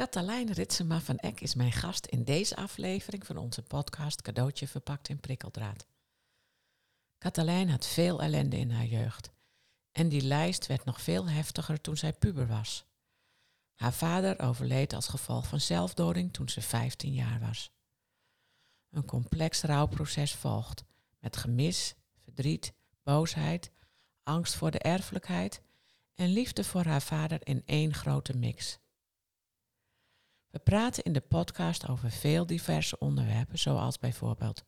Katelijn Ritsema van Eck is mijn gast in deze aflevering van onze podcast Cadeautje verpakt in prikkeldraad. Katelijn had veel ellende in haar jeugd. En die lijst werd nog veel heftiger toen zij puber was. Haar vader overleed als gevolg van zelfdoding toen ze 15 jaar was. Een complex rouwproces volgt, met gemis, verdriet, boosheid, angst voor de erfelijkheid en liefde voor haar vader in één grote mix. We praten in de podcast over veel diverse onderwerpen, zoals bijvoorbeeld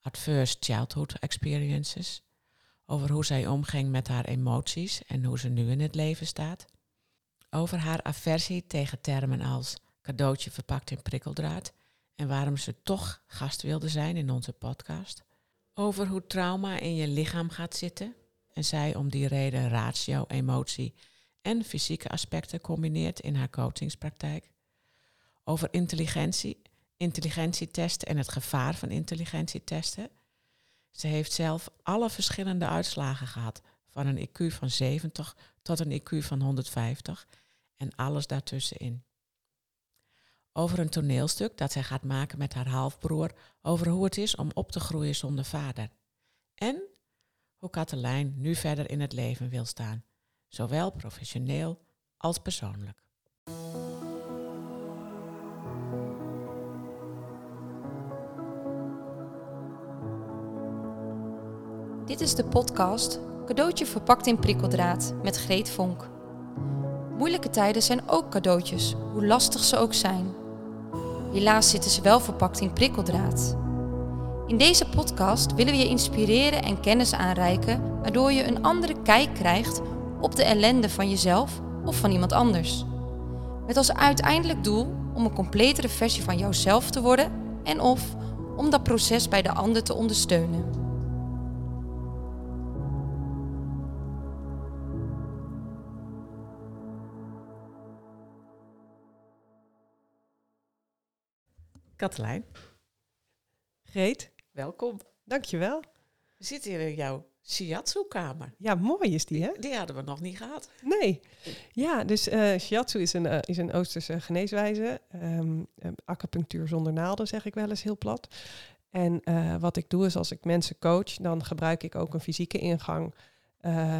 Adverse Childhood Experiences, over hoe zij omging met haar emoties en hoe ze nu in het leven staat, over haar aversie tegen termen als cadeautje verpakt in prikkeldraad en waarom ze toch gast wilde zijn in onze podcast, over hoe trauma in je lichaam gaat zitten en zij om die reden ratio, emotie en fysieke aspecten combineert in haar coachingspraktijk over intelligentie, intelligentietesten en het gevaar van intelligentietesten. Ze heeft zelf alle verschillende uitslagen gehad, van een IQ van 70 tot een IQ van 150 en alles daartussenin. Over een toneelstuk dat zij gaat maken met haar halfbroer over hoe het is om op te groeien zonder vader. En hoe Katelijn nu verder in het leven wil staan, zowel professioneel als persoonlijk. Dit is de podcast Cadeautje verpakt in prikkeldraad met Greet Vonk. Moeilijke tijden zijn ook cadeautjes, hoe lastig ze ook zijn. Helaas zitten ze wel verpakt in prikkeldraad. In deze podcast willen we je inspireren en kennis aanreiken, waardoor je een andere kijk krijgt op de ellende van jezelf of van iemand anders. Met als uiteindelijk doel om een completere versie van jouzelf te worden en of om dat proces bij de ander te ondersteunen. Katelijn, Greet, welkom. dankjewel. We zitten hier in jouw shiatsu-kamer. Ja, mooi is die, hè? Die hadden we nog niet gehad. Nee. Ja, dus eh shiatsu is een, eh, is een Oosterse geneeswijze. Eh, acupunctuur zonder naalden, zeg ik wel eens heel plat. En wat ik doe is als ik mensen coach, dan gebruik ik ook een fysieke ingang.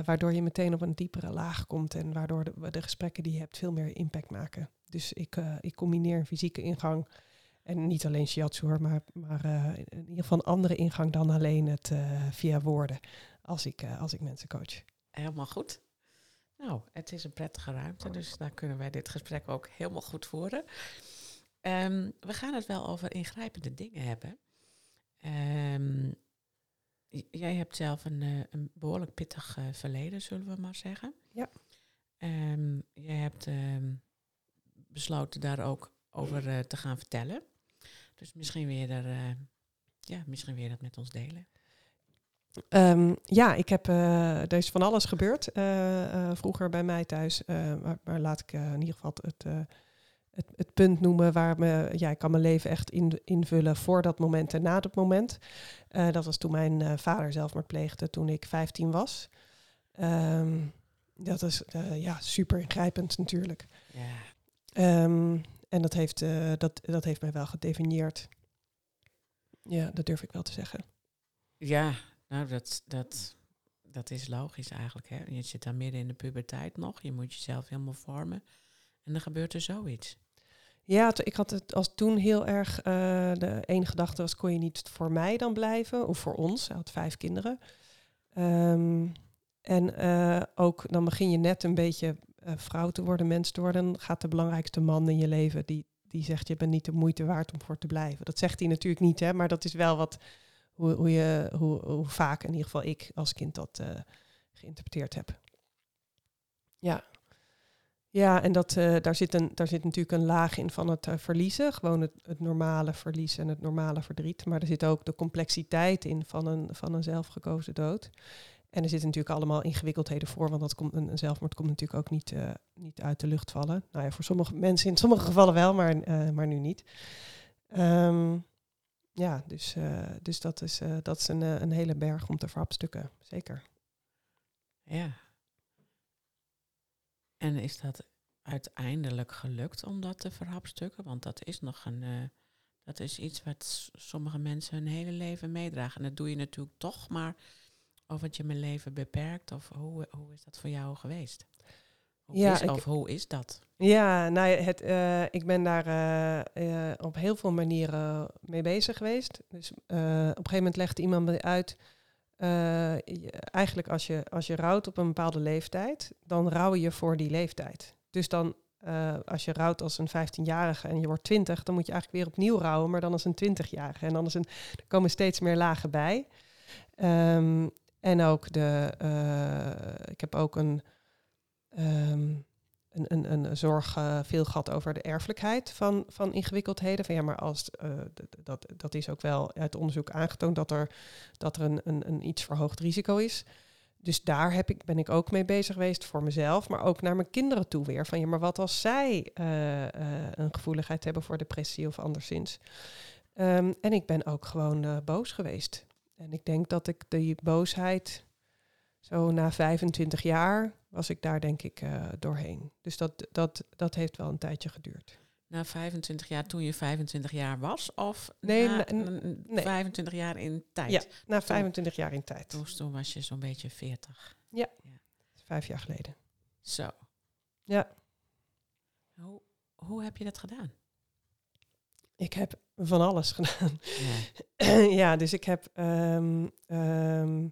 waardoor je meteen op een diepere laag komt en waardoor de, de gesprekken die je hebt veel meer impact maken. Dus ik, ik combineer een fysieke ingang en niet alleen shiatsu hoor, maar, maar eh, in ieder geval een andere ingang dan alleen het eh, via woorden als ik, eh, als ik mensen coach. Helemaal goed. Nou, het is een prettige ruimte, dus daar kunnen wij dit gesprek ook helemaal goed voeren. Ehm, we gaan het wel over ingrijpende dingen hebben. Ehm, jij hebt zelf een, een behoorlijk pittig verleden, zullen we maar zeggen. Ja. Ehm, jij hebt besloten daar ook over te gaan vertellen. Dus misschien je, er, eh, ja, misschien je dat met ons delen. Ehm, ja, ik heb, eh, er is van alles gebeurd eh, vroeger bij mij thuis. maar, maar laat ik in ieder geval het, het, het punt noemen waar me, ja, ik kan mijn leven echt in, invullen voor dat moment en na dat moment. Dat was toen mijn vader zelfmoord pleegde toen ik 15 was. Ehm, dat is ja, super ingrijpend natuurlijk. Ja, Ehm, en dat heeft, eh, dat, dat heeft mij wel gedefinieerd. Ja, dat durf ik wel te zeggen. Ja, nou dat, dat, dat is logisch eigenlijk. Hè? Je zit daar midden in de puberteit nog. Je moet jezelf helemaal vormen. En dan gebeurt er zoiets. Ja, ik had het als toen heel erg. eh, de ene gedachte was: kon je niet voor mij dan blijven? Of voor ons? Hij had vijf kinderen. Ehm, en eh, ook dan begin je net een beetje eh, vrouw te worden, mens te worden. Gaat de belangrijkste man in je leven, die, die zegt: Je bent niet de moeite waard om voor te blijven. Dat zegt hij natuurlijk niet, hè, maar dat is wel wat. Hoe, hoe, je, hoe, hoe vaak in ieder geval ik als kind dat eh, geïnterpreteerd heb. Ja. Ja, en dat, eh, daar, zit een, daar zit natuurlijk een laag in van het verliezen. Gewoon het, het normale verlies en het normale verdriet. Maar er zit ook de complexiteit in van een, van een zelfgekozen dood. En er zitten natuurlijk allemaal ingewikkeldheden voor. Want dat komt, een, zelfmoord komt natuurlijk ook niet, eh, niet uit de lucht vallen. Nou ja, voor sommige mensen in sommige gevallen wel, maar, eh, maar nu niet. Ehm, ja, dus, eh, dus dat is, dat is een, een hele berg om te verhapstukken. Zeker. Ja. En is dat uiteindelijk gelukt om dat te verhapstukken? Want dat is nog een. dat is iets wat sommige mensen hun hele leven meedragen. En dat doe je natuurlijk toch, maar of het je mijn leven beperkt, of hoe, hoe is dat voor jou geweest? Hoe Ja, is, ik- of hoe is dat? Ja, nou, het, eh, ik ben daar eh, eh, op heel veel manieren mee bezig geweest. Dus op een gegeven moment legde iemand me uit. je- eigenlijk als je, als je rouwt op een bepaalde leeftijd, dan rouw je voor die leeftijd. Dus dan, als je rouwt als een 15-jarige en je wordt 20, dan moet je eigenlijk weer opnieuw rouwen, maar dan als een 20-jarige. En dan is een, er komen steeds meer lagen bij. Ehm, en ook de, eh, ik heb ook een, ehm, een, een, zorg eh, veel gehad over de erfelijkheid van, van ingewikkeldheden. Van ja, maar als eh, dat, dat is ook wel uit onderzoek aangetoond dat er, dat er een, een, iets verhoogd risico is. Dus daar heb ik, ben ik ook mee bezig geweest voor mezelf, maar ook naar mijn kinderen toe weer. Van ja, maar wat als zij een gevoeligheid hebben voor depressie of anderszins? Ehm, en ik ben ook gewoon boos geweest. En ik denk dat ik die boosheid, zo na 25 jaar, was ik daar denk ik eh, doorheen. Dus dat, dat, dat heeft wel een tijdje geduurd. Na 25 jaar, toen je 25 jaar was? Of Nee, na, na- n- n- nee. 25 jaar in tijd? Ja, na 25 jaar in tijd. Toen, toen was je zo'n beetje 40. Vijf jaar geleden. Zo. Ja. Hoe, hoe heb je dat gedaan? Ik heb van alles gedaan. Ja. ja, dus ik heb. ehm, ehm,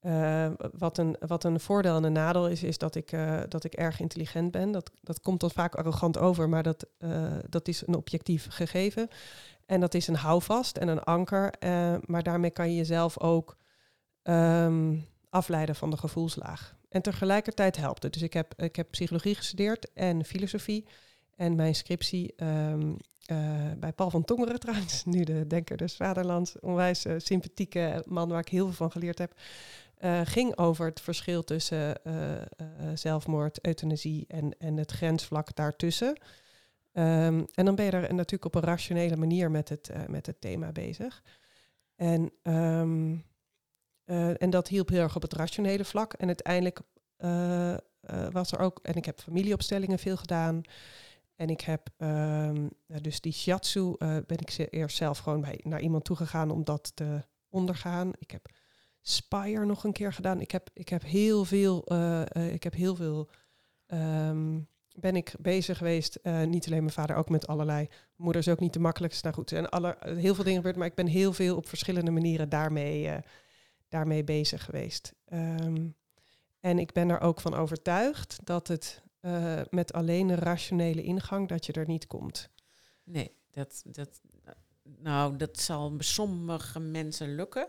eh, wat, een, wat een voordeel en een nadeel is, is dat ik, eh, dat ik erg intelligent ben. Dat, dat komt dan vaak arrogant over, maar dat, eh, dat is een objectief gegeven. En dat is een houvast en een anker. eh, maar daarmee kan je jezelf ook ehm, afleiden van de gevoelslaag. En tegelijkertijd helpt het. Dus ik heb, ik heb psychologie gestudeerd en filosofie. En mijn scriptie ehm, eh, bij Paul van Tongeren trouwens, nu de Denker des Vaderlands, onwijs eh, sympathieke man waar ik heel veel van geleerd heb, eh, ging over het verschil tussen zelfmoord, euthanasie en, en het grensvlak daartussen. Ehm, en dan ben je er natuurlijk op een rationele manier met het, met het thema bezig. En, ehm, eh, en dat hielp heel erg op het rationele vlak. En uiteindelijk was er ook, en ik heb familieopstellingen veel gedaan. En ik heb ehm, dus die shiatsu, eh, ben ik eerst zelf gewoon bij, naar iemand toegegaan om dat te ondergaan. Ik heb Spire nog een keer gedaan. Ik heb, ik heb heel veel, eh, eh, ik heb heel veel, ehm, ben ik bezig geweest. niet alleen mijn vader, ook met allerlei. Moeder is ook niet de makkelijkste. Nou goed, zijn alle, heel veel dingen gebeurd, maar ik ben heel veel op verschillende manieren daarmee, daarmee bezig geweest. Ehm, en ik ben er ook van overtuigd dat het eh, met alleen een rationele ingang dat je er niet komt. Nee, dat, dat, nou, dat zal sommige mensen lukken.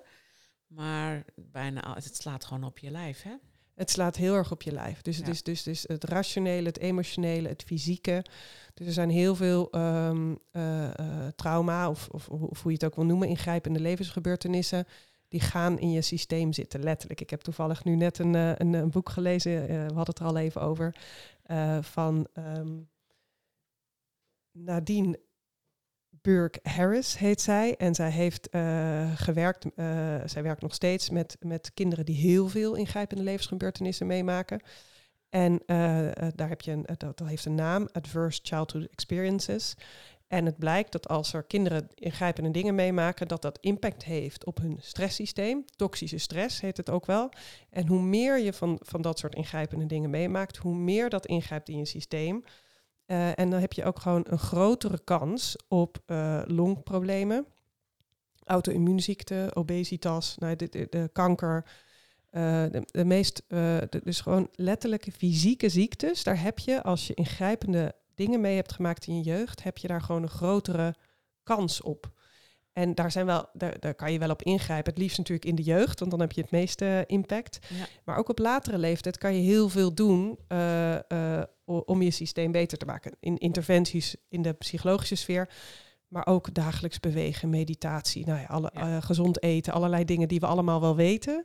Maar bijna al, het slaat gewoon op je lijf, hè? Het slaat heel erg op je lijf. Dus het is dus, dus het rationele, het emotionele, het fysieke. Dus er zijn heel veel ehm, eh, eh, trauma, of, of, of hoe je het ook wil noemen, ingrijpende levensgebeurtenissen. Die gaan in je systeem zitten, letterlijk. Ik heb toevallig nu net een, eh, een, een boek gelezen, eh, we hadden het er al even over, eh, van ehm, Nadine Burke Harris heet zij. En zij heeft gewerkt, zij werkt nog steeds met, met kinderen die heel veel ingrijpende levensgebeurtenissen meemaken. En daar heb je een, dat heeft een naam, Adverse Childhood Experiences. En het blijkt dat als er kinderen ingrijpende dingen meemaken, dat dat impact heeft op hun stresssysteem. Toxische stress heet het ook wel. En hoe meer je van, van dat soort ingrijpende dingen meemaakt, hoe meer dat ingrijpt in je systeem. Eh, en dan heb je ook gewoon een grotere kans op eh, longproblemen, auto-immuunziekte, obesitas, nou, de, de, kanker. eh, de, meest, dus gewoon letterlijke fysieke ziektes, daar heb je, als je ingrijpende dingen mee hebt gemaakt in je jeugd, heb je daar gewoon een grotere kans op. En daar, zijn wel, daar, daar kan je wel op ingrijpen. Het liefst natuurlijk in de jeugd, want dan heb je het meeste impact. Ja. Maar ook op latere leeftijd kan je heel veel doen eh, eh, om je systeem beter te maken. In interventies in de psychologische sfeer, maar ook dagelijks bewegen, meditatie, nou ja, alle, Ja. eh, gezond eten, allerlei dingen die we allemaal wel weten.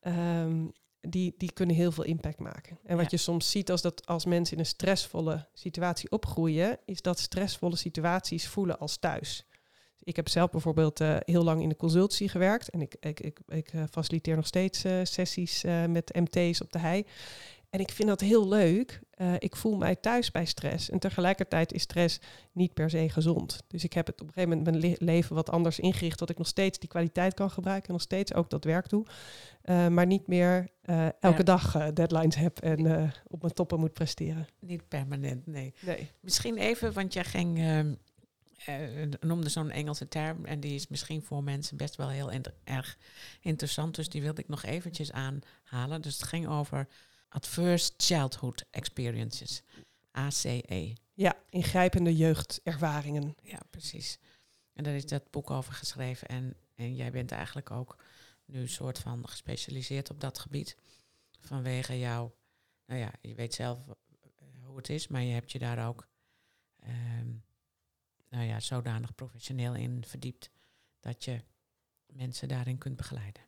Ehm, die, die kunnen heel veel impact maken. En wat Ja. je soms ziet als, dat, als mensen in een stressvolle situatie opgroeien, is dat stressvolle situaties voelen als thuis. Ik heb zelf bijvoorbeeld eh, heel lang in de consultie gewerkt en ik, ik, ik, ik eh, faciliteer nog steeds eh, sessies met MT's op de hei. En ik vind dat heel leuk. Eh, ik voel mij thuis bij stress. En tegelijkertijd is stress niet per se gezond. Dus ik heb het op een gegeven moment mijn leven wat anders ingericht. Dat ik nog steeds die kwaliteit kan gebruiken. En nog steeds ook dat werk doe. Uh, maar niet meer uh, elke ja. dag deadlines heb en op mijn toppen moet presteren. Niet permanent, nee. nee. Misschien even, want jij ging ehm, noemde zo'n Engelse term en die is misschien voor mensen best wel heel erg interessant. Dus die wilde ik nog eventjes aanhalen. Dus het ging over Adverse Childhood Experiences, ACE. Ja, ingrijpende jeugdervaringen. Ja, precies. En daar is dat boek over geschreven. En, en jij bent eigenlijk ook nu een soort van gespecialiseerd op dat gebied. Vanwege jou, nou ja, je weet zelf hoe het is, maar je hebt je daar ook um, nou ja, zodanig professioneel in verdiept dat je mensen daarin kunt begeleiden.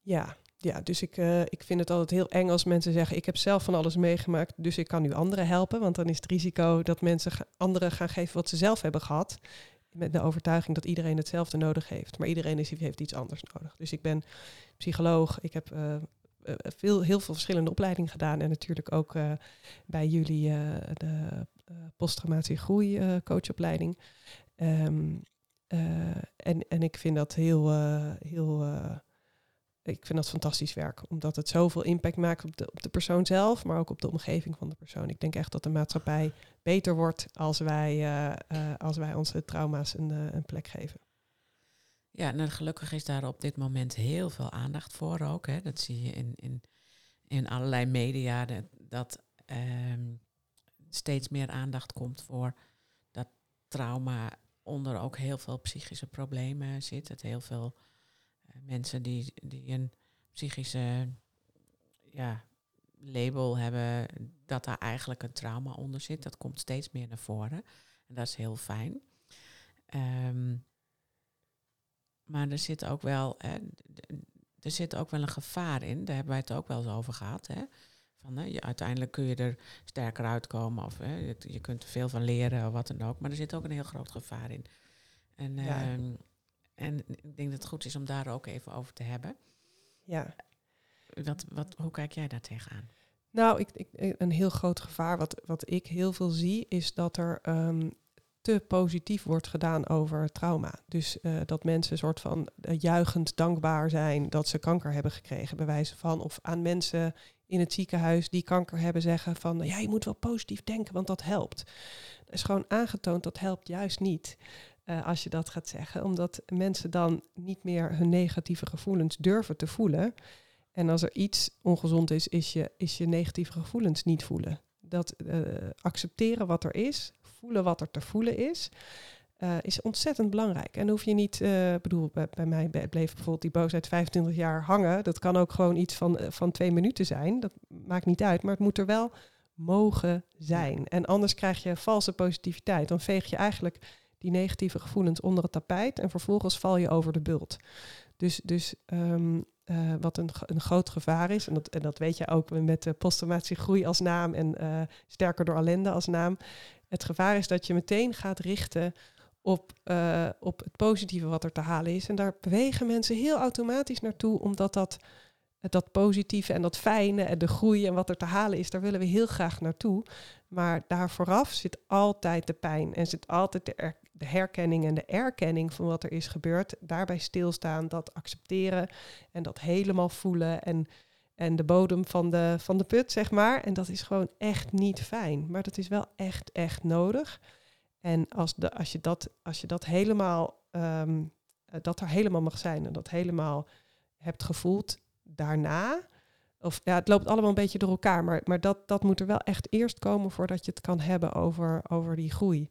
Ja, ja dus ik, uh, ik vind het altijd heel eng als mensen zeggen: Ik heb zelf van alles meegemaakt, dus ik kan nu anderen helpen. Want dan is het risico dat mensen anderen gaan geven wat ze zelf hebben gehad. Met de overtuiging dat iedereen hetzelfde nodig heeft. Maar iedereen is, heeft iets anders nodig. Dus ik ben psycholoog. Ik heb uh, veel, heel veel verschillende opleidingen gedaan. En natuurlijk ook bij jullie de posttraumatische groei coachopleiding. Uh, en, en ik vind dat heel, heel ik vind dat fantastisch werk, omdat het zoveel impact maakt op de, op de persoon zelf, maar ook op de omgeving van de persoon. Ik denk echt dat de maatschappij beter wordt als wij, als wij onze trauma's een, een plek geven. Ja, nou, gelukkig is daar op dit moment heel veel aandacht voor ook. Hè. Dat zie je in, in, in allerlei media. Dat, dat um, steeds meer aandacht komt voor dat trauma onder ook heel veel psychische problemen zit. Dat heel veel mensen die, die een psychische ja, label hebben, dat daar eigenlijk een trauma onder zit. Dat komt steeds meer naar voren. En dat is heel fijn. Um, maar er zit ook wel, hè, er zit ook wel een gevaar in. Daar hebben wij het ook wel eens over gehad. Hè. Van, hè, je, uiteindelijk kun je er sterker uitkomen of hè, je, je, kunt er veel van leren of wat dan ook. Maar er zit ook een heel groot gevaar in. En, ja. uh, en ik denk dat het goed is om daar ook even over te hebben. Ja. Wat, wat, hoe kijk jij daar tegenaan? Nou, ik, ik, een heel groot gevaar wat, wat ik heel veel zie, is dat er um, te positief wordt gedaan over trauma. Dus uh, dat mensen een soort van uh, juichend dankbaar zijn dat ze kanker hebben gekregen, bij wijze van. Of aan mensen in het ziekenhuis die kanker hebben zeggen van ja, je moet wel positief denken, want dat helpt. Er is gewoon aangetoond dat helpt juist niet. Uh, als je dat gaat zeggen, omdat mensen dan niet meer hun negatieve gevoelens durven te voelen. En als er iets ongezond is, is je, is je negatieve gevoelens niet voelen. Dat accepteren wat er is, voelen wat er te voelen is, uh, is ontzettend belangrijk. En hoef je niet, bedoel, bij, bij, mij bleef bijvoorbeeld die boosheid 25 jaar hangen. Dat kan ook gewoon iets van, van twee minuten zijn. Dat maakt niet uit, maar het moet er wel mogen zijn. En anders krijg je valse positiviteit. Dan veeg je eigenlijk die negatieve gevoelens onder het tapijt en vervolgens val je over de bult. Dus, dus um, uh, wat een, een groot gevaar is, en dat, en dat weet je ook met de posttraumatische groei als naam en uh, sterker door ellende als naam, het gevaar is dat je meteen gaat richten op, uh, op het positieve wat er te halen is. En daar bewegen mensen heel automatisch naartoe, omdat dat, dat positieve en dat fijne en de groei en wat er te halen is, daar willen we heel graag naartoe. Maar daar vooraf zit altijd de pijn en zit altijd de, er, de herkenning en de erkenning van wat er is gebeurd. Daarbij stilstaan, dat accepteren en dat helemaal voelen en en de bodem van de, van de put, zeg maar. En dat is gewoon echt niet fijn. Maar dat is wel echt, echt nodig. En als, de, als, je, dat, als je dat helemaal, um, dat er helemaal mag zijn en dat helemaal hebt gevoeld daarna. Of ja, het loopt allemaal een beetje door elkaar, maar, maar dat, dat moet er wel echt eerst komen voordat je het kan hebben over, over die groei.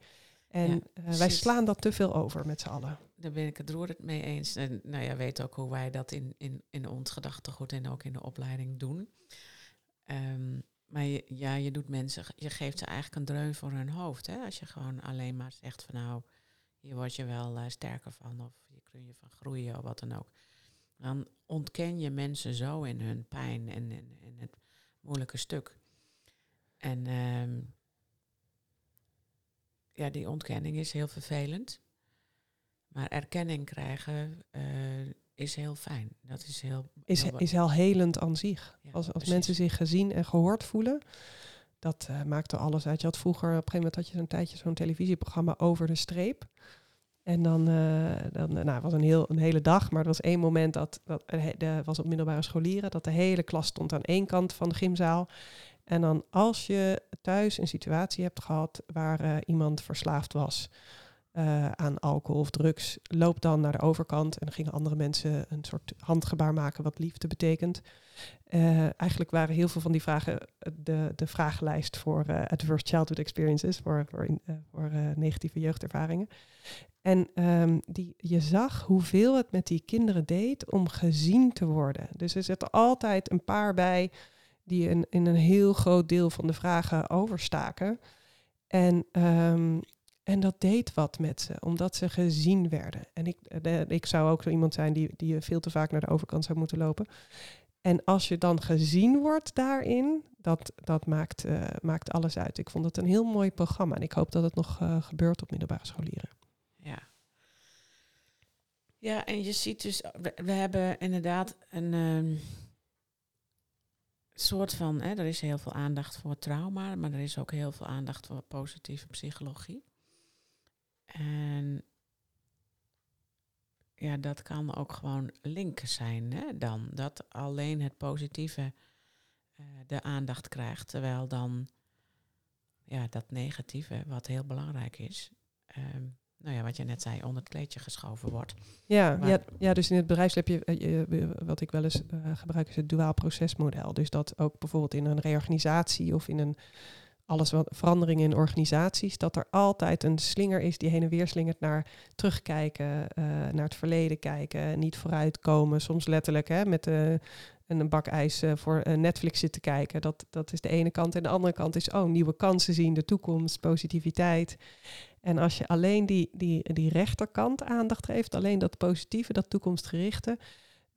En ja, uh, wij slaan dat te veel over met z'n allen daar ben ik het roerend mee eens. En nou ja, weet ook hoe wij dat in, in, in ons gedachtegoed en ook in de opleiding doen. Um, maar je, ja, je doet mensen, je geeft ze eigenlijk een dreun voor hun hoofd. Hè? Als je gewoon alleen maar zegt van nou, hier word je wel uh, sterker van of je kun je van groeien of wat dan ook. Dan ontken je mensen zo in hun pijn en in, in het moeilijke stuk. En um, ja, die ontkenning is heel vervelend. Maar erkenning krijgen, uh, is heel fijn. Dat is heel... is, heel is heel helend aan zich. Ja, als als precies. mensen zich gezien en gehoord voelen, dat eh, maakt er alles uit. Je had vroeger, op een gegeven moment had je zo'n tijdje zo'n televisieprogramma over de streep. En dan, eh, dan eh, nou, het was een, heel, een hele dag, maar er was één moment dat, dat de, was op middelbare scholieren, dat de hele klas stond aan één kant van de gymzaal. En dan als je thuis een situatie hebt gehad waar eh, iemand verslaafd was eh, aan alcohol of drugs, loop dan naar de overkant. En dan gingen andere mensen een soort handgebaar maken wat liefde betekent. Eh, eigenlijk waren heel veel van die vragen de, de vragenlijst voor adverse childhood experiences, voor, voor, voor negatieve jeugdervaringen. En ehm, die, je zag hoeveel het met die kinderen deed om gezien te worden. Dus er zitten altijd een paar bij die in, in een heel groot deel van de vragen overstaken. En, ehm, en dat deed wat met ze, omdat ze gezien werden. En ik, eh, ik zou ook zo iemand zijn die, die veel te vaak naar de overkant zou moeten lopen. En als je dan gezien wordt daarin, dat, dat maakt, eh, maakt alles uit. Ik vond het een heel mooi programma en ik hoop dat het nog eh, gebeurt op middelbare scholieren. Ja. Ja, en je ziet dus, we, we hebben inderdaad een ehm, soort van, hè, er is heel veel aandacht voor trauma, maar er is ook heel veel aandacht voor positieve psychologie. En ja, dat kan ook gewoon linken zijn, hè, dan. Dat alleen het positieve eh, de aandacht krijgt, terwijl dan ja, dat negatieve, wat heel belangrijk is, ehm, nou ja, wat je net zei, onder het kleedje geschoven wordt. Ja, Maar- ja, ja, dus in het bedrijfsleven heb je, eh, je- wat ik wel eens eh, gebruik is het duaal procesmodel. Dus dat ook bijvoorbeeld in een reorganisatie of in een alles wat veranderingen in organisaties, dat er altijd een slinger is die heen en weer slingert naar terugkijken, eh, naar het verleden kijken, niet vooruitkomen, soms letterlijk hè, met eh, een bak ijs voor Netflix zitten kijken. Dat, dat is de ene kant. En de andere kant is, oh, nieuwe kansen zien, de toekomst, positiviteit. En als je alleen die, die, die rechterkant aandacht geeft, alleen dat positieve, dat toekomstgerichte,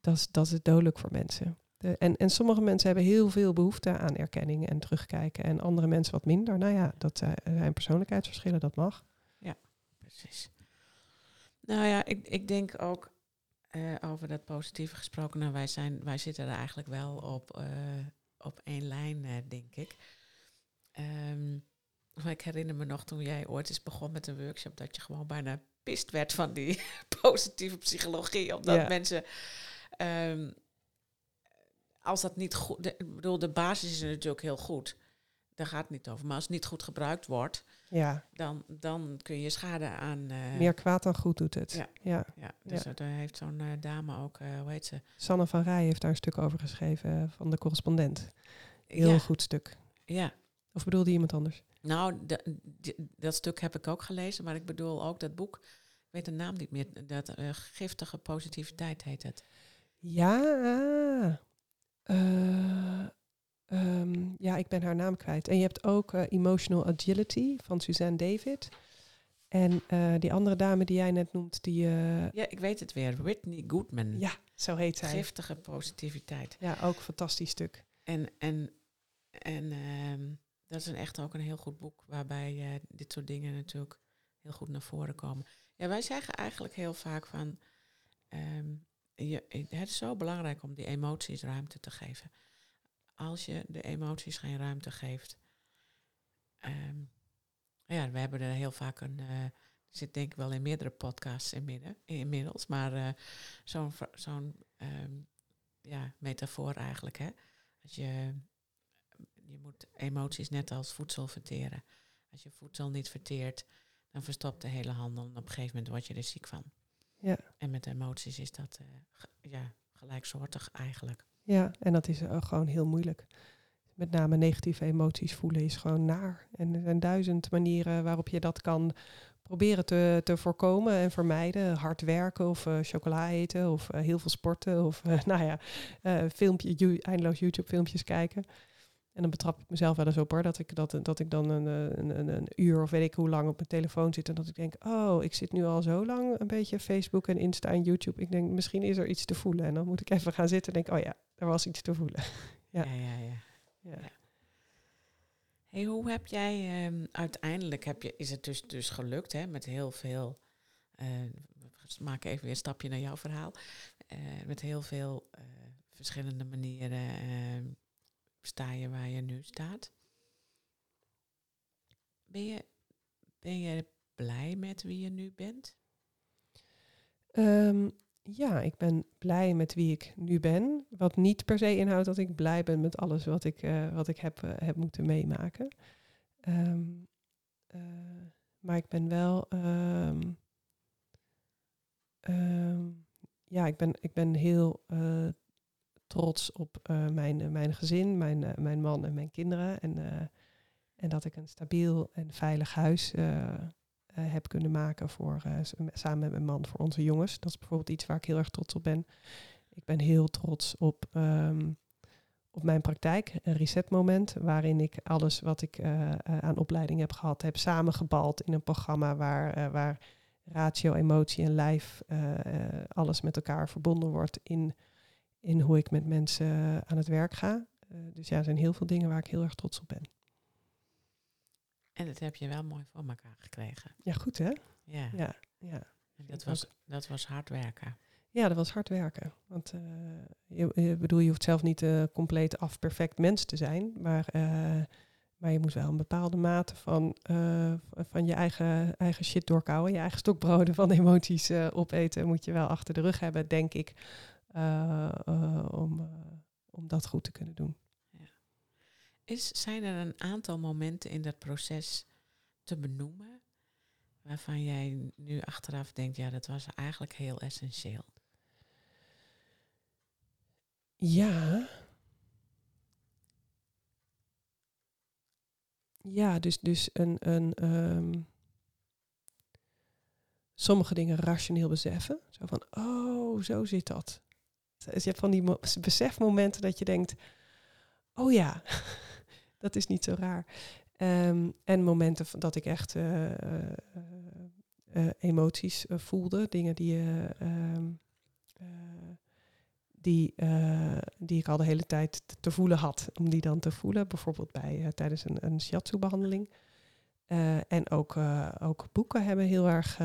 dat is, dat is dodelijk voor mensen. En, en sommige mensen hebben heel veel behoefte aan erkenning en terugkijken. En andere mensen wat minder. Nou ja, dat zijn, persoonlijkheidsverschillen, dat mag. Precies. Nou ja, ik, ik denk ook eh, over dat positieve gesproken. Nou, wij, zijn, wij zitten er eigenlijk wel op, eh, op één lijn, eh, denk ik. Ehm, maar ik herinner me nog toen jij ooit eens begon met een workshop, dat je gewoon bijna pist werd van die positieve psychologie. Omdat Ja. mensen. ehm, als dat niet goed. de- Ik bedoel, de basis is natuurlijk heel goed. Daar gaat het niet over. Maar als het niet goed gebruikt wordt, Ja, dan, dan kun je schade aan. eh, meer kwaad dan goed doet het. Ja. ja. ja, dus Ja. daar heeft zo'n eh, dame ook, eh, hoe heet ze? Sanne van Rij heeft daar een stuk over geschreven eh, van de correspondent. Heel goed stuk. ja. Of bedoelde iemand anders? Nou, de- dat stuk heb ik ook gelezen, maar ik bedoel ook dat boek, ik weet de naam niet meer, dat eh, giftige positiviteit heet het. Ja. eh, ehm, ja, ik ben haar naam kwijt. En je hebt ook eh, Emotional Agility van Suzanne David. En die andere dame die jij net noemt, die... Ja, ik weet het weer, Whitney Goodman. ja, zo heet zij. Giftige positiviteit. Ja, ook een fantastisch stuk. En, en, en ehm, dat is een, echt ook een heel goed boek, waarbij eh, dit soort dingen natuurlijk heel goed naar voren komen. Ja, wij zeggen eigenlijk heel vaak van, ehm, je, het is zo belangrijk om die emoties ruimte te geven. Als je de emoties geen ruimte geeft, ehm, ja, we hebben er heel vaak een, eh, zit denk ik wel in meerdere podcasts inmiddels, maar eh, zo'n zo'n ehm, ja, metafoor eigenlijk, hè. Als je, je moet emoties net als voedsel verteren. Als je voedsel niet verteert, dan verstopt de hele handel. En op een gegeven moment word je er ziek van. Ja. En met emoties is dat eh, ja, gelijksoortig eigenlijk. Ja, en dat is eh, gewoon heel moeilijk. Met name negatieve emoties voelen is gewoon naar. En er zijn duizend manieren waarop je dat kan proberen te, te voorkomen en vermijden. Hard werken of eh, chocola eten of heel veel sporten of nou ja, filmpje, eindeloos YouTube filmpjes kijken. En dan betrap ik mezelf wel eens op hoor, dat ik, dat, dat ik dan een, eh, een, een, een uur of weet ik hoe lang op mijn telefoon zit. En dat ik denk, oh, ik zit nu al zo lang een beetje Facebook en Insta en YouTube. Ik denk, misschien is er iets te voelen. En dan moet ik even gaan zitten en denk, oh ja, er was iets te voelen. Ja. Ja, ja, ja. Ja. Hey, hoe heb jij ehm, uiteindelijk, heb je, is het dus, dus gelukt hè, met heel veel, eh, we maken even weer een stapje naar jouw verhaal. eh, met heel veel verschillende manieren eh, sta je waar je nu staat. Ben je, ben je blij met wie je nu bent? Ehm, ja, ik ben blij met wie ik nu ben. Wat niet per se inhoudt dat ik blij ben met alles wat ik, eh, wat ik heb, eh, heb moeten meemaken. Ehm, eh, maar ik ben wel. ehm, ja, ik ben, ik ben heel trots op eh, mijn, eh, mijn gezin, mijn, eh, mijn man en mijn kinderen. En, en dat ik een stabiel en veilig huis heb kunnen maken voor, samen met mijn man voor onze jongens. Dat is bijvoorbeeld iets waar ik heel erg trots op ben. Ik ben heel trots op, ehm, op mijn praktijk, een resetmoment, waarin ik alles wat ik aan opleiding heb gehad, heb samengebald in een programma waar, waar ratio, emotie en lijf, alles met elkaar verbonden wordt in, in hoe ik met mensen eh, aan het werk ga. Eh, dus ja, er zijn heel veel dingen waar ik heel erg trots op ben. En dat heb je wel mooi voor elkaar gekregen. Ja, goed hè? Ja. Ja, ja. Dat, was, dat was hard werken. Ja, dat was hard werken. Want eh, je, je bedoel, je hoeft zelf niet een compleet af perfect mens te zijn, maar, maar je moet wel een bepaalde mate van, van je eigen, eigen shit doorkouwen, je eigen stokbroden van emoties opeten, moet je wel achter de rug hebben, denk ik, om, eh, om dat goed te kunnen doen. Is, zijn er een aantal momenten in dat proces te benoemen waarvan jij nu achteraf denkt, ja, dat was eigenlijk heel essentieel? Ja. Ja, dus, dus een, een ehm, sommige dingen rationeel beseffen. Zo van, oh, zo zit dat. Je hebt van die mo- besefmomenten dat je denkt, oh ja, dat is niet zo raar. Ehm, en momenten dat ik echt eh, eh, eh, emoties voelde, dingen die ehm, eh, die, die ik al de hele tijd te, voelen had. Om die dan te voelen, bijvoorbeeld bij, tijdens een, een shiatsu-behandeling. Eh, en ook, ook boeken hebben heel erg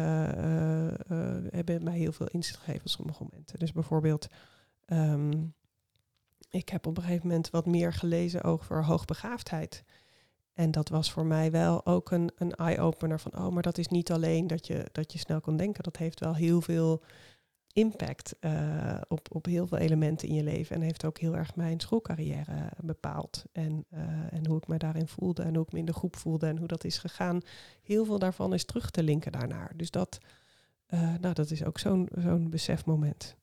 hebben mij heel veel inzicht gegeven op sommige momenten. Dus bijvoorbeeld, ehm, ik heb op een gegeven moment wat meer gelezen over hoogbegaafdheid. En dat was voor mij wel ook een, een eye-opener van, oh, maar dat is niet alleen dat je, dat je snel kan denken. Dat heeft wel heel veel impact eh, op, op heel veel elementen in je leven. En heeft ook heel erg mijn schoolcarrière bepaald. En, eh, en hoe ik me daarin voelde en hoe ik me in de groep voelde en hoe dat is gegaan. Heel veel daarvan is terug te linken daarnaar. Dus dat, eh, nou, dat is ook zo'n zo'n besefmoment.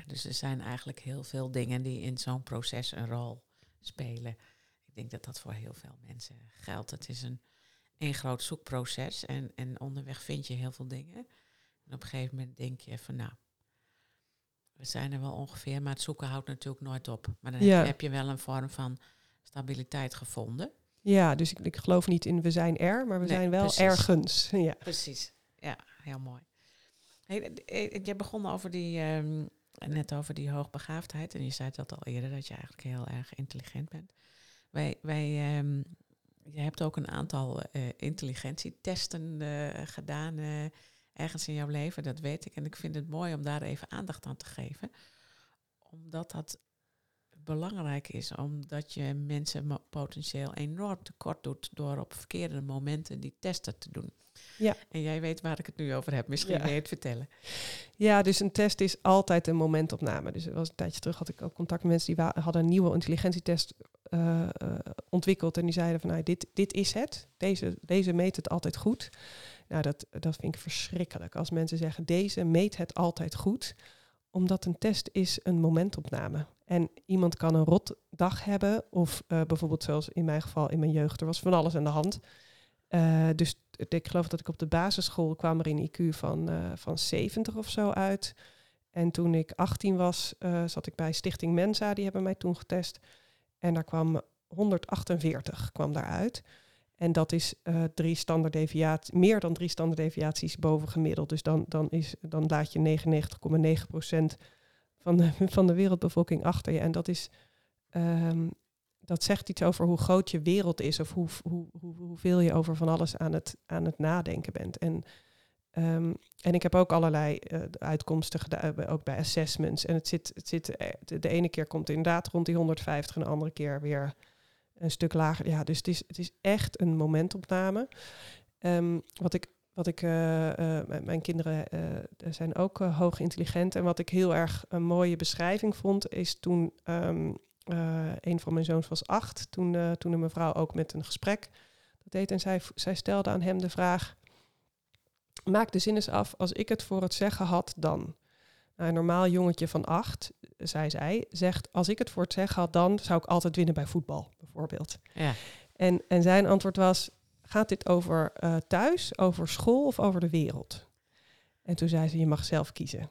Ja, dus er zijn eigenlijk heel veel dingen die in zo'n proces een rol spelen. Ik denk dat dat voor heel veel mensen geldt. Het is een, een groot zoekproces en, en onderweg vind je heel veel dingen. En op een gegeven moment denk je van nou, we zijn er wel ongeveer, maar het zoeken houdt natuurlijk nooit op. Maar dan Ja. heb, je wel een vorm van stabiliteit gevonden. Ja, dus ik, ik geloof niet in we zijn er, maar we Nee, zijn wel precies. ergens. Ja. Precies, ja, heel mooi. Hey, eh, je begon over die, ehm, net over die hoogbegaafdheid. En je zei dat al eerder, dat je eigenlijk heel erg intelligent bent. Wij, wij, ehm, je hebt ook een aantal eh, intelligentietesten eh, gedaan eh, ergens in jouw leven, dat weet ik. En ik vind het mooi om daar even aandacht aan te geven. Omdat dat belangrijk is, omdat je mensen potentieel enorm tekort doet door op verkeerde momenten die testen te doen. Ja. En jij weet waar ik het nu over heb. Misschien Ja. wil je het vertellen. Ja, dus een test is altijd een momentopname. Dus er was een tijdje terug had ik ook contact met mensen die hadden een nieuwe intelligentietest eh, eh, ontwikkeld. En die zeiden van nou, dit, dit is het. Deze, deze meet het altijd goed. Nou, dat, dat vind ik verschrikkelijk. Als mensen zeggen deze meet het altijd goed. Omdat een test is een momentopname. En iemand kan een rot dag hebben. Of eh, bijvoorbeeld zoals in mijn geval in mijn jeugd. Er was van alles aan de hand. Eh, dus ik geloof dat ik op de basisschool kwam er een IQ van, eh, van 70 of zo uit. En toen ik 18 was, zat ik bij Stichting Mensa. Die hebben mij toen getest. En daar kwam 148 kwam daaruit. En dat is eh, drie standaarddeviaties, meer dan drie standaarddeviaties boven gemiddeld. Dus dan, dan, is, dan laat je 99,9% van de, van de wereldbevolking achter je. En dat is ehm, dat zegt iets over hoe groot je wereld is of hoe, hoe, hoe, hoeveel je over van alles aan het, aan het nadenken bent. En Ehm, en ik heb ook allerlei eh, uitkomsten gedaan, eh, ook bij assessments. En het zit, het zit, de ene keer komt het inderdaad rond die 150 en de andere keer weer een stuk lager. Ja, dus het is, het is echt een momentopname. Ehm, wat ik, wat ik eh, eh, mijn- kinderen eh, zijn ook hoog intelligent. En wat ik heel erg een mooie beschrijving vond, is toen ehm, eh, een van mijn zoons was acht. Toen, toen een mevrouw ook met een gesprek dat deed. En zij, zij stelde aan hem de vraag: Maak de zin eens af, als ik het voor het zeggen had, dan. Een normaal jongetje van acht, zei zij, zegt: Als ik het voor het zeggen had, dan zou ik altijd winnen bij voetbal, bijvoorbeeld. Ja. En, en zijn antwoord was: Gaat dit over eh, thuis, over school of over de wereld? En toen zei ze: Je mag zelf kiezen.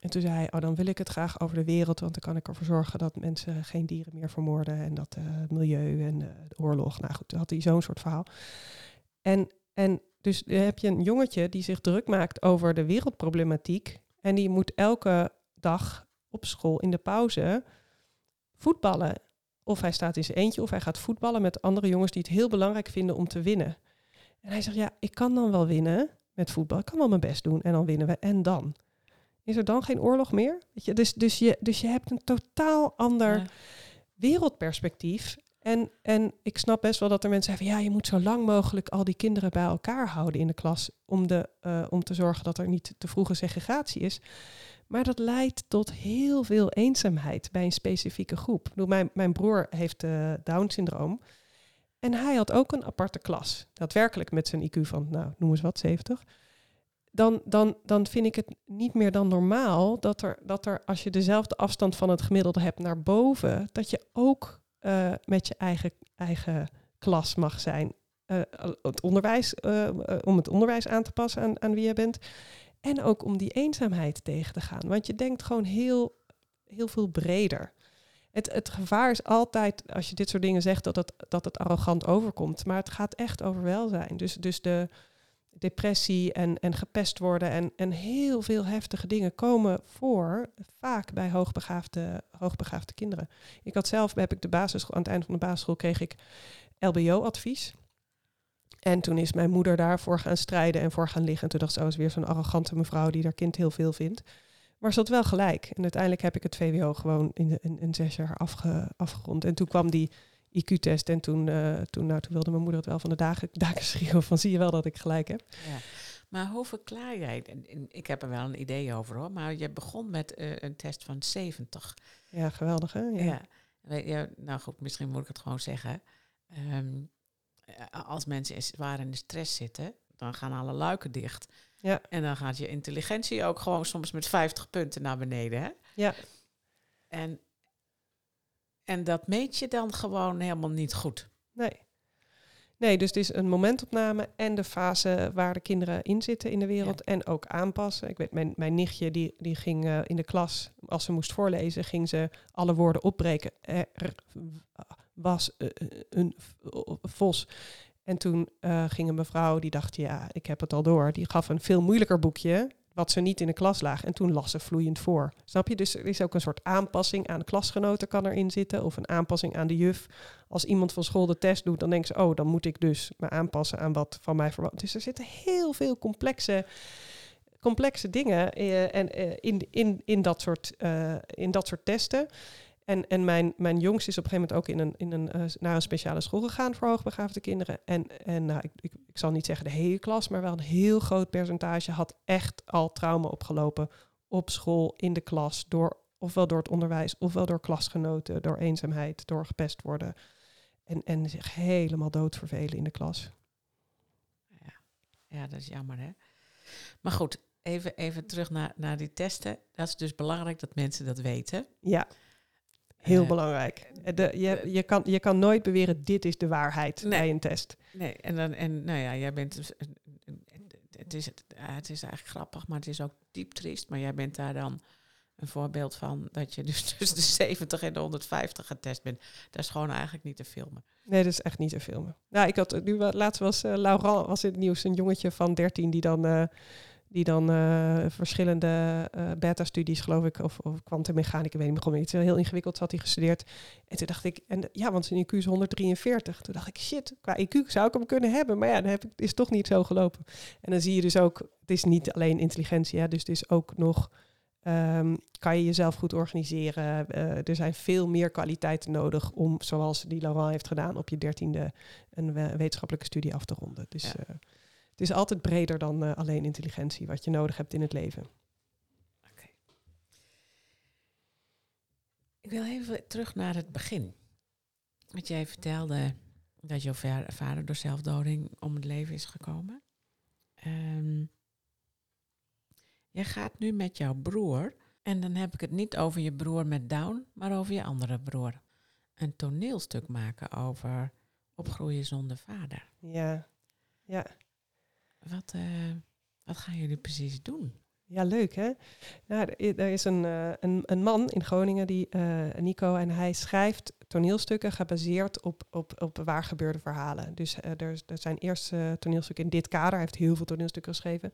En toen zei hij: Oh, dan wil ik het graag over de wereld, want dan kan ik ervoor zorgen dat mensen geen dieren meer vermoorden en dat eh, het milieu en eh, de oorlog. Nou goed, toen had hij zo'n soort verhaal. En, en dus heb je een jongetje die zich druk maakt over de wereldproblematiek. En die moet elke dag op school in de pauze voetballen. Of hij staat in zijn eentje of hij gaat voetballen met andere jongens die het heel belangrijk vinden om te winnen. En hij zegt, ja, ik kan dan wel winnen met voetbal. Ik kan wel mijn best doen en dan winnen we. En dan? Is er dan geen oorlog meer? Weet je, dus, dus, je, dus je hebt een totaal ander Ja. wereldperspectief. En, en ik snap best wel dat er mensen zeggen, ja, je moet zo lang mogelijk al die kinderen bij elkaar houden in de klas om, de, eh, om te zorgen dat er niet te vroege segregatie is. Maar dat leidt tot heel veel eenzaamheid bij een specifieke groep. Mijn, mijn broer heeft eh, Down-syndroom. En hij had ook een aparte klas. Daadwerkelijk met zijn IQ van, nou, noem eens wat, 70. Dan, dan, dan vind ik het niet meer dan normaal dat er, dat er, als je dezelfde afstand van het gemiddelde hebt naar boven, dat je ook eh, met je eigen, eigen klas mag zijn. Eh, het onderwijs, om het onderwijs aan te passen aan, aan wie je bent. En ook om die eenzaamheid tegen te gaan. Want je denkt gewoon heel, heel veel breder. Het, het gevaar is altijd, als je dit soort dingen zegt, dat het, dat het arrogant overkomt. Maar het gaat echt over welzijn. Dus, dus de depressie en, en gepest worden en, en heel veel heftige dingen komen voor, vaak bij hoogbegaafde, hoogbegaafde kinderen. Ik had zelf, heb ik de basisschool, aan het eind van de basisschool kreeg ik LBO-advies. En toen is mijn moeder daarvoor gaan strijden en voor gaan liggen. En toen dacht ze, oh, is weer zo'n arrogante mevrouw die haar kind heel veel vindt. Maar ze had wel gelijk. En uiteindelijk heb ik het VWO gewoon in, in zes jaar afge, afgerond. En toen kwam die IQ-test en toen, eh, toen, nou, toen wilde mijn moeder het wel van de dagen, dagen schreeuwen van zie je wel dat ik gelijk heb. Ja. Maar hoe verklaar jij, ik heb er wel een idee over hoor, maar je begon met eh, een test van 70. Ja, geweldig hè? Ja. Ja. Je, nou goed, misschien moet ik het gewoon zeggen. Ehm, eh, als mensen zwaar in de stress zitten, dan gaan alle luiken dicht. Ja. En dan gaat je intelligentie ook gewoon soms met 50 punten naar beneden. Hè? Ja. En, en dat meet je dan gewoon helemaal niet goed. Nee. Nee, dus het is een momentopname en de fase waar de kinderen in zitten in de wereld. En ook aanpassen. Ik weet, mijn, mijn nichtje die, die ging eh, in de klas, als ze moest voorlezen, ging ze alle woorden opbreken. Er was eh, een v- vos. En toen eh, ging een mevrouw die dacht, ja, ik heb het al door. Die gaf een veel moeilijker boekje, wat ze niet in de klas laag. En toen las ze vloeiend voor. Snap je? Dus er is ook een soort aanpassing aan klasgenoten kan erin zitten. Of een aanpassing aan de juf. Als iemand van school de test doet, dan denken ze, oh, dan moet ik dus me aanpassen aan wat van mij verwacht. Dus er zitten heel veel complexe, complexe dingen eh, en, eh, in, in, in, dat soort, eh, in dat soort testen. En, en mijn, mijn jongste is op een gegeven moment ook in een, in een, eh, naar een speciale school gegaan voor hoogbegaafde kinderen. En, en nou, ik, ik, ik zal niet zeggen de hele klas, maar wel een heel groot percentage had echt al trauma opgelopen op school, in de klas, door, ofwel door het onderwijs, ofwel door klasgenoten, door eenzaamheid, door gepest worden. En, en zich helemaal doodvervelen in de klas. Ja, ja dat is jammer hè. Maar goed, even, even terug naar, naar die testen. Dat is dus belangrijk dat mensen dat weten. Ja, heel Eh, belangrijk. De, je, je, kan, je kan nooit beweren, dit is de waarheid Nee. bij een test. Nee, en, dan, en nou ja, jij bent... dus Het is, het, is eigenlijk grappig, maar het is ook diep triest. Maar jij bent daar dan een voorbeeld van dat je dus tussen de 70 en de 150 getest bent. Dat is gewoon eigenlijk niet te filmen. Nee, dat is echt niet te filmen. Nou, ik had nu laatst was eh, Laurent was in het nieuws een jongetje van 13 die dan eh, Die dan eh, verschillende eh, beta-studies, geloof ik, of, of kwantummechanica, ik weet niet meer, iets heel ingewikkeld had hij gestudeerd. En toen dacht ik, en ja, want zijn IQ is 143. Toen dacht ik, shit, qua IQ zou ik hem kunnen hebben. Maar ja, dan heb ik, is toch niet zo gelopen. En dan zie je dus ook, het is niet alleen intelligentie, hè, dus het is ook nog Ehm, kan je jezelf goed organiseren? Uh, er zijn veel meer kwaliteiten nodig om, zoals die Laurent heeft gedaan, op je dertiende een wetenschappelijke studie af te ronden. Dus uh, het is altijd breder dan uh, alleen intelligentie, wat je nodig hebt in het leven. Okay. Ik wil even terug naar het begin. Want jij vertelde dat jouw vader door zelfdoding om het leven is gekomen. Um, je gaat nu met jouw broer, en dan heb ik het niet over je broer met Down, maar over je andere broer. Een toneelstuk maken over opgroeien zonder vader. Ja, ja. Wat, uh, wat gaan jullie precies doen? Ja, leuk hè? Nou, er is een, uh, een, een, man in Groningen, die, uh, Nico, en hij schrijft toneelstukken gebaseerd op, op, op waar gebeurde verhalen. Dus er, er zijn eerste toneelstukken in dit kader. Hij heeft heel veel toneelstukken geschreven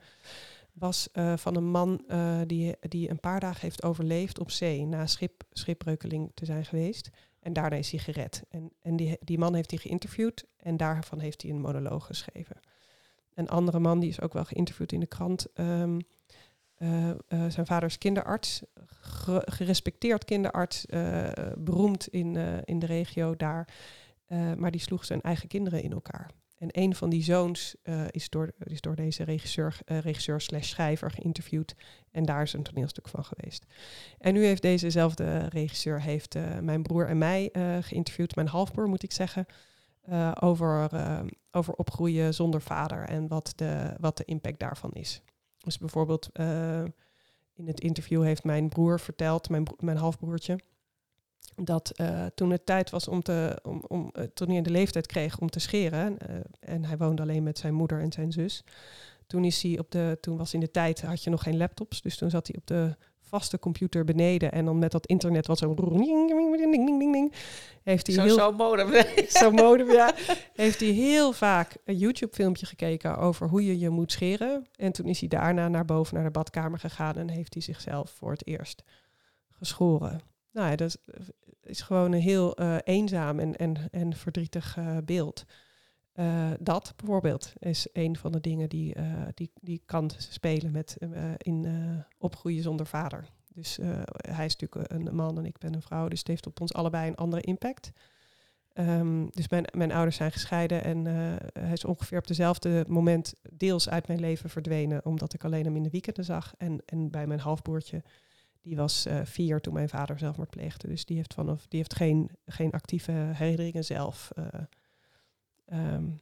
was van een man die, die een paar dagen heeft overleefd op zee na schip, schipbreukeling te zijn geweest. En daarna is hij gered. En, en die, die man heeft hij geïnterviewd en daarvan heeft hij een monoloog geschreven. Een andere man, die is ook wel geïnterviewd in de krant. Um, uh, zijn vader is kinderarts, gerespecteerd kinderarts, beroemd in, in de regio daar. maar die sloeg zijn eigen kinderen in elkaar. En een van die zoons is, door, is door deze regisseur, regisseur slash schrijver geïnterviewd. En daar is een toneelstuk van geweest. En nu heeft dezezelfde regisseur heeft, mijn broer en mij geïnterviewd, mijn halfbroer moet ik zeggen, over, over opgroeien zonder vader en wat de, wat de impact daarvan is. Dus bijvoorbeeld in het interview heeft mijn broer verteld, mijn, mijn halfbroertje, dat toen het tijd was om te, om, om, toen hij de leeftijd kreeg om te scheren, en hij woonde alleen met zijn moeder en zijn zus, toen, is hij op de, toen was in de tijd, had je nog geen laptops, dus toen zat hij op de vaste computer beneden en dan met dat internet wat zo heeft hij zo, heel zo modem, zo modem ja, heeft hij heel vaak een YouTube filmpje gekeken over hoe je je moet scheren en toen is hij daarna naar boven naar de badkamer gegaan en heeft hij zichzelf voor het eerst geschoren. Nou ja, dat is gewoon een heel uh, eenzaam en, en, en verdrietig uh, beeld. Uh, dat bijvoorbeeld is een van de dingen die, die, die kan spelen met in opgroeien zonder vader. Dus hij is natuurlijk een man en ik ben een vrouw, dus het heeft op ons allebei een andere impact. Um, dus mijn, mijn ouders zijn gescheiden en hij is ongeveer op dezelfde moment deels uit mijn leven verdwenen, omdat ik alleen hem in de weekenden zag. En, en bij mijn halfbroertje die was vier toen mijn vader zelfmoord pleegde. Dus die heeft, vanaf, die heeft geen, geen actieve herinneringen zelf um,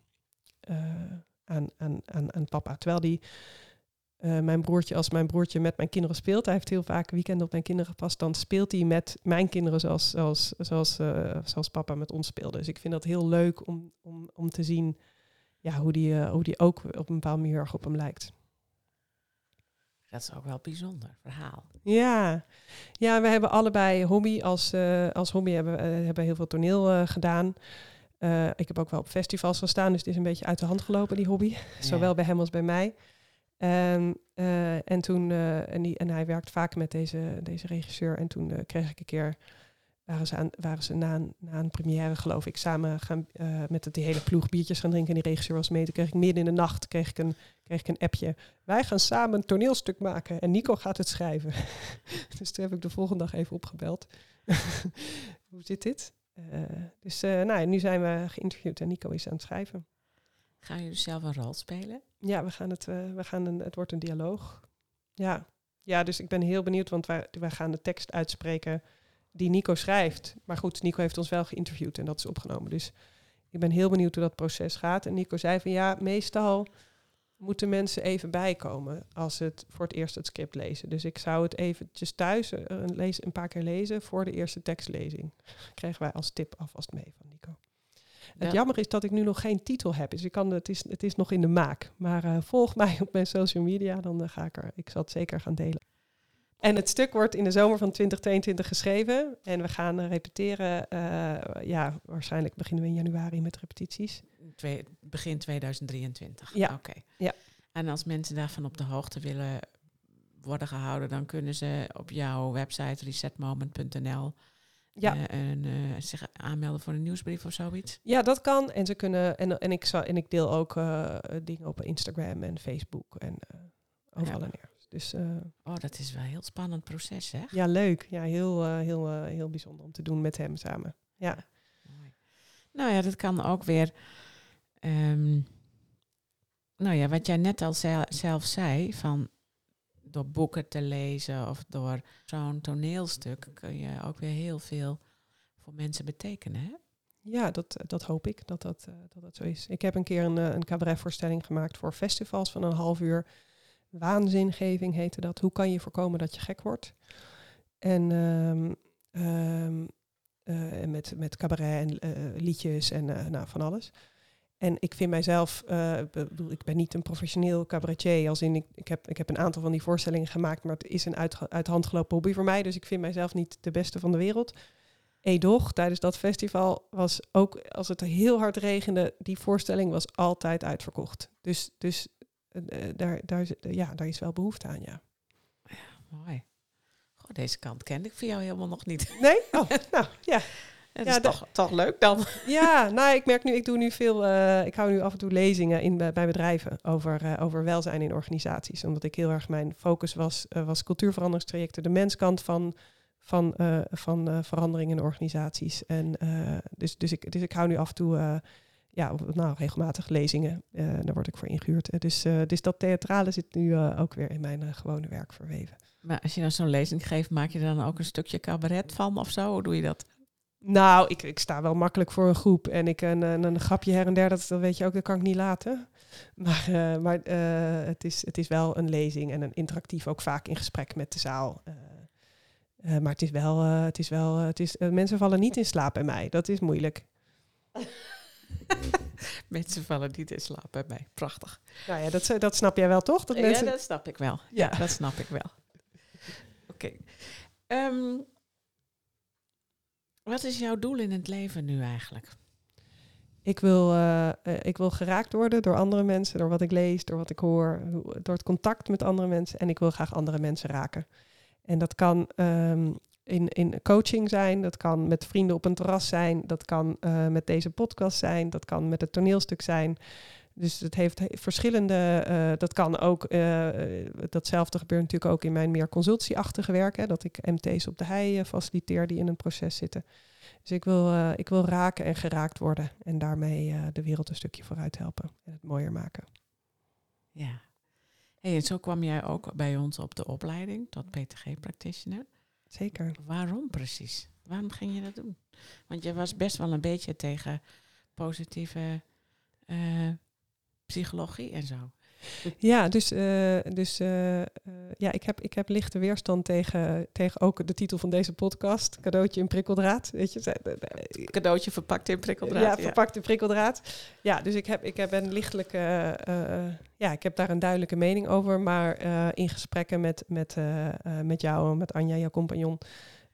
uh, aan, aan, aan, aan papa. Terwijl die mijn broertje, als mijn broertje met mijn kinderen speelt, hij heeft heel vaak weekenden op mijn kinderen gepast, dan speelt hij met mijn kinderen zoals, zoals, zoals, zoals papa met ons speelde. Dus ik vind dat heel leuk om, om, om te zien ja, hoe, die, hoe die ook op een bepaalde manier op hem lijkt. Dat is ook wel een bijzonder verhaal. Ja, ja we hebben allebei hobby. Als, als hobby hebben we hebben heel veel toneel uh, gedaan. ik heb ook wel op festivals gestaan, dus het is een beetje uit de hand gelopen, die hobby. Ja. Zowel bij hem als bij mij. Um, en toen, en, die, en hij werkt vaak met deze, deze regisseur. En toen kreeg ik een keer waren ze, aan, waren ze na, een, na een première, geloof ik, samen gaan, met het, die hele ploeg biertjes gaan drinken. En die regisseur was mee. Toen kreeg ik midden in de nacht kreeg ik een, kreeg ik een appje. Wij gaan samen een toneelstuk maken en Nico gaat het schrijven. dus toen heb ik de volgende dag even opgebeld. Hoe zit dit? Uh, dus uh, nou, nu zijn we geïnterviewd en Nico is aan het schrijven. Gaan jullie zelf een rol spelen? Ja, we gaan het, we gaan een, het wordt een dialoog. Ja. ja, dus ik ben heel benieuwd, want wij, wij gaan de tekst uitspreken die Nico schrijft. Maar goed, Nico heeft ons wel geïnterviewd en dat is opgenomen. Dus ik ben heel benieuwd hoe dat proces gaat. En Nico zei van ja, meestal moeten mensen even bijkomen als ze het voor het eerst het script lezen. Dus ik zou het eventjes thuis uh, lezen, een paar keer lezen voor de eerste tekstlezing. Kregen wij als tip alvast mee van Nico. Ja. Het jammer is dat ik nu nog geen titel heb. Dus ik kan, het, is, het is nog in de maak. Maar uh, volg mij op mijn social media, dan uh, ga ik er. Ik zal het zeker gaan delen. En het stuk wordt in de zomer van 2022 geschreven. En we gaan repeteren. Uh, ja, waarschijnlijk beginnen we in januari met repetities. Twee, begin 2023. Ja. Oké. Ja. En als mensen daarvan op de hoogte willen worden gehouden, dan kunnen ze op jouw website resetmoment.nl Ja. eh, en, eh, zich aanmelden voor een nieuwsbrief of zoiets. Ja, dat kan. En ze kunnen. En, en, ik, zal, en ik deel ook eh, dingen op Instagram en Facebook en overal Ja. en nergens. Dus Oh, dat is wel een heel spannend proces, hè? ja, leuk. Ja, heel, heel, heel bijzonder om te doen met hem samen. Ja. Mooi. Nou ja, dat kan ook weer. Ehm, nou ja, wat jij net al zel- zelf zei, van door boeken te lezen of door zo'n toneelstuk kun je ook weer heel veel voor mensen betekenen. Hè? Ja, dat, dat hoop ik dat dat, eh, dat dat zo is. Ik heb een keer een, eh, een cabaretvoorstelling gemaakt voor festivals van een half uur. Waanzingeving heette dat. Hoe kan je voorkomen dat je gek wordt? En ehm, ehm, eh, met, met cabaret en eh, liedjes en eh, nou, van alles. En ik vind mijzelf, eh, ik ben niet een professioneel cabaretier. Als in, ik, ik, heb, ik heb een aantal van die voorstellingen gemaakt, maar het is een uit, uit hand gelopen hobby voor mij. Dus ik vind mijzelf niet de beste van de wereld. Edoch, tijdens dat festival, was ook als het heel hard regende, die voorstelling was altijd uitverkocht. Dus, dus eh, eh, daar, daar, ja, daar is wel behoefte aan, ja. Mooi. Goh, deze kant kende ik voor jou helemaal nog niet. Nee? Oh, nou, ja. Dat Ja, is toch, toch leuk dan. Ja, nou, ik merk nu, ik doe nu veel, eh, ik hou nu af en toe lezingen in, bij bedrijven over, eh, over welzijn in organisaties. Omdat ik heel erg, mijn focus was, eh, was cultuurveranderingstrajecten, de menskant van, van, eh, van eh, verandering in organisaties. En eh, dus, dus, ik, dus ik hou nu af en toe, eh, ja, nou, regelmatig lezingen. Eh, daar word ik voor ingehuurd. Eh, dus, eh, dus dat theatrale zit nu eh, ook weer in mijn gewone werk verweven. Maar als je dan zo'n lezing geeft, maak je er dan ook een stukje cabaret van of zo? Hoe doe je dat? Nou, ik, ik sta wel makkelijk voor een groep. En ik een, een, een grapje her en der, dat, dat weet je ook, dat kan ik niet laten. Maar, eh, maar eh, het, is, het is wel een lezing en een interactief ook vaak in gesprek met de zaal. Eh, maar het is wel, het is wel, het is, mensen vallen niet in slaap bij mij. Dat is moeilijk. Mensen vallen niet in slaap bij mij. Prachtig. Nou ja, dat, dat snap jij wel toch? Dat mensen... Ja, dat snap ik wel. Ja. Ja, dat snap ik wel. Oké. Ehm, wat is jouw doel in het leven nu eigenlijk? Ik wil, eh, eh, ik wil geraakt worden door andere mensen, door wat ik lees, door wat ik hoor, door het contact met andere mensen. En ik wil graag andere mensen raken. En dat kan ehm, in, in coaching zijn, dat kan met vrienden op een terras zijn, dat kan eh, met deze podcast zijn, dat kan met het toneelstuk zijn. Dus het heeft he- verschillende, eh, dat kan ook, eh, eh, datzelfde gebeurt natuurlijk ook in mijn meer consultieachtige werk, hè, dat ik MT's op de hei faciliteer die in een proces zitten. Dus ik wil, ik wil raken en geraakt worden en daarmee de wereld een stukje vooruit helpen en het mooier maken. Ja. Hey, en zo kwam jij ook bij ons op de opleiding tot PTG-practitioner. Zeker. Waarom precies? Waarom ging je dat doen? Want je was best wel een beetje tegen positieve psychologie en zo. Ja, dus, eh, dus eh, eh, ja, ik, heb, ik heb lichte weerstand tegen, tegen ook de titel van deze podcast. Cadeautje in prikkeldraad. Weet je, Cadeautje verpakt in prikkeldraad. ja, verpakte prikkeldraad. Ja, dus ik heb, ik heb een lichtelijke, ja, ik heb daar een duidelijke mening over. Maar in gesprekken met, met, met jou en met Anja, jouw compagnon,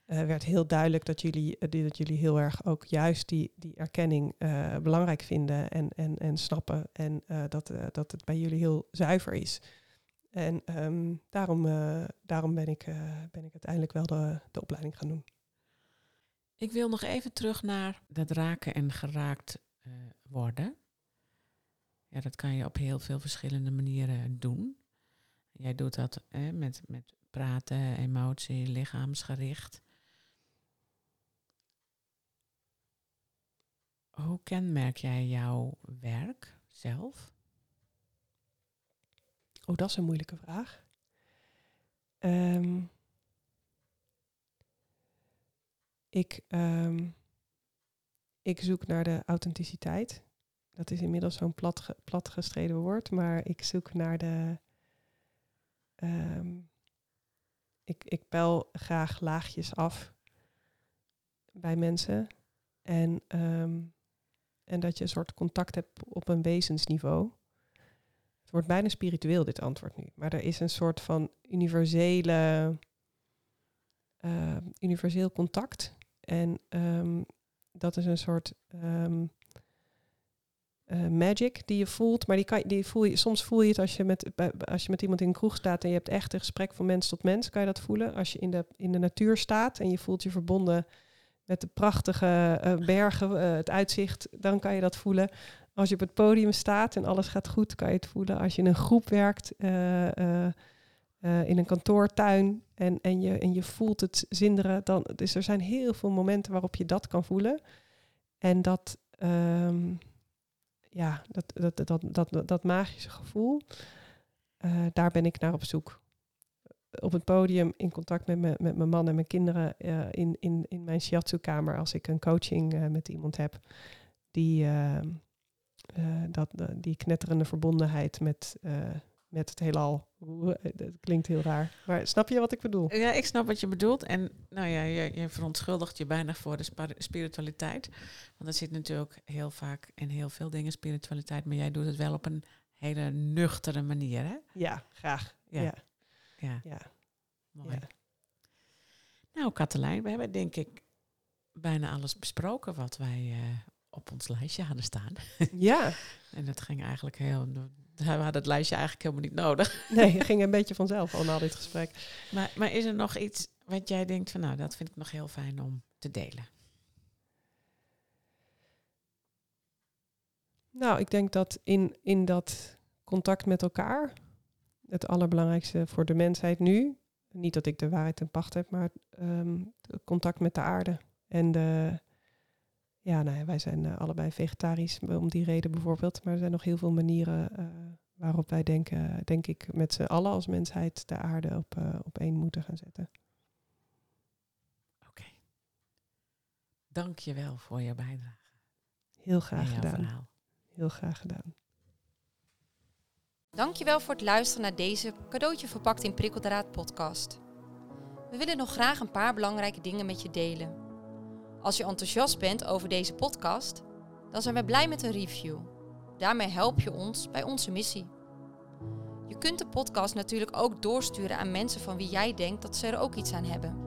eh, werd heel duidelijk dat jullie, eh, dat jullie heel erg ook juist die, die erkenning eh, belangrijk vinden en, en, en snappen. En dat, dat het bij jullie heel zuiver is. En ehm, daarom, daarom ben, ik, ben ik uiteindelijk wel de, de opleiding gaan doen. Ik wil nog even terug naar dat raken en geraakt worden. Ja, dat kan je op heel veel verschillende manieren doen. Jij doet dat met, met praten, emotie, lichaamsgericht. Hoe kenmerk jij jouw werk zelf? Oh, dat is een moeilijke vraag. Ehm, ik, ehm, ik zoek naar de authenticiteit. Dat is inmiddels zo'n plat, ge- platgestreden woord, maar ik zoek naar de. ehm, ik, ik peil graag laagjes af bij mensen. En, en dat je een soort contact hebt op een wezensniveau. Het wordt bijna spiritueel, dit antwoord nu. Maar er is een soort van universele, eh, universeel contact. En ehm, dat is een soort. ehm, eh, magic die je voelt. Maar die kan, die voel je, soms voel je het als je, met, als je met iemand in een kroeg staat en je hebt echt een gesprek van mens tot mens, kan je dat voelen. Als je in de, in de natuur staat en je voelt je verbonden met de prachtige uh, bergen, uh, het uitzicht, dan kan je dat voelen. Als je op het podium staat en alles gaat goed, kan je het voelen. Als je in een groep werkt, in een kantoortuin en, en, je, en je voelt het zinderen, dan, dus er zijn heel veel momenten waarop je dat kan voelen. En dat, um, ja, dat, dat, dat, dat, dat, magische gevoel, daar ben ik naar op zoek. Op het podium, in contact met, me, met mijn man en mijn kinderen, uh, in, in, in mijn shiatsu-kamer, als ik een coaching uh, met iemand heb, die, ehm, dat, die knetterende verbondenheid met, met het heelal. Dat klinkt heel raar. Maar snap je wat ik bedoel? Ja, ik snap wat je bedoelt. En nou ja, je, je verontschuldigt je bijna voor de spiritualiteit. Want er zit natuurlijk heel vaak in heel veel dingen spiritualiteit. Maar jij doet het wel op een hele nuchtere manier, hè? Ja, graag. Ja. Ja. Ja. ja. Mooi. Nou, Katelijn, we hebben denk ik bijna alles besproken wat wij uh, op ons lijstje hadden staan. Ja. en dat ging eigenlijk heel we hadden het lijstje eigenlijk helemaal niet nodig. Nee, het ging een beetje vanzelf al na dit gesprek. Maar, maar is er nog iets wat jij denkt van, nou, dat vind ik nog heel fijn om te delen? Nou, ik denk dat in, in dat contact met elkaar, het allerbelangrijkste voor de mensheid nu, niet dat ik de waarheid in pacht heb, maar um, contact met de aarde. En de, ja, nou wij zijn uh, allebei vegetarisch om die reden bijvoorbeeld. Maar er zijn nog heel veel manieren uh, waarop wij denken, denk ik, met z'n allen als mensheid de aarde op, uh, op één moeten gaan zetten. Oké. Okay. Dank je wel voor je bijdrage. Heel graag gedaan. Verhaal. Heel graag gedaan. Dankjewel voor het luisteren naar deze cadeautje verpakt in prikkeldraad podcast. We willen nog graag een paar belangrijke dingen met je delen. Als je enthousiast bent over deze podcast, dan zijn we blij met een review. Daarmee help je ons bij onze missie. Je kunt de podcast natuurlijk ook doorsturen aan mensen van wie jij denkt dat ze er ook iets aan hebben.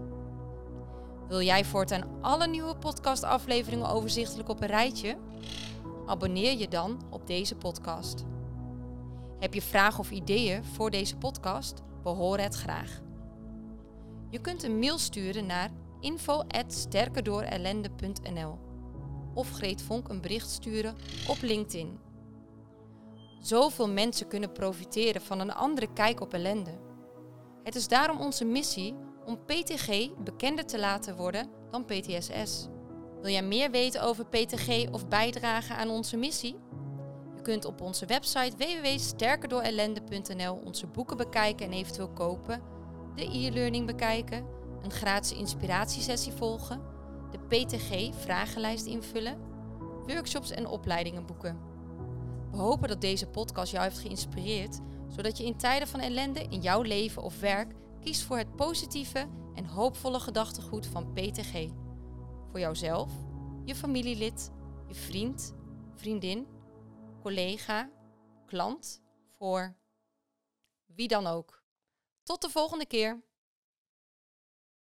Wil jij voortaan alle nieuwe podcastafleveringen overzichtelijk op een rijtje? Abonneer je dan op deze podcast. Heb je vragen of ideeën voor deze podcast? Horen het graag. Je kunt een mail sturen naar info.sterkerdoorellende.nl of Greet Vonk een bericht sturen op LinkedIn. Zoveel mensen kunnen profiteren van een andere kijk op ellende. Het is daarom onze missie om PTG bekender te laten worden dan PTSS. Wil jij meer weten over PTG of bijdragen aan onze missie? Kunt op onze website www.sterkerdoorellende.nl onze boeken bekijken en eventueel kopen, de e-learning bekijken een gratis inspiratiesessie volgen, de PTG-vragenlijst invullen, workshops en opleidingen boeken. We hopen dat deze podcast jou heeft geïnspireerd, zodat je in tijden van ellende in jouw leven of werk kiest voor het positieve en hoopvolle gedachtegoed van PTG. Voor jouzelf, je familielid, je vriend, vriendin, collega, klant, voor wie dan ook. Tot de volgende keer.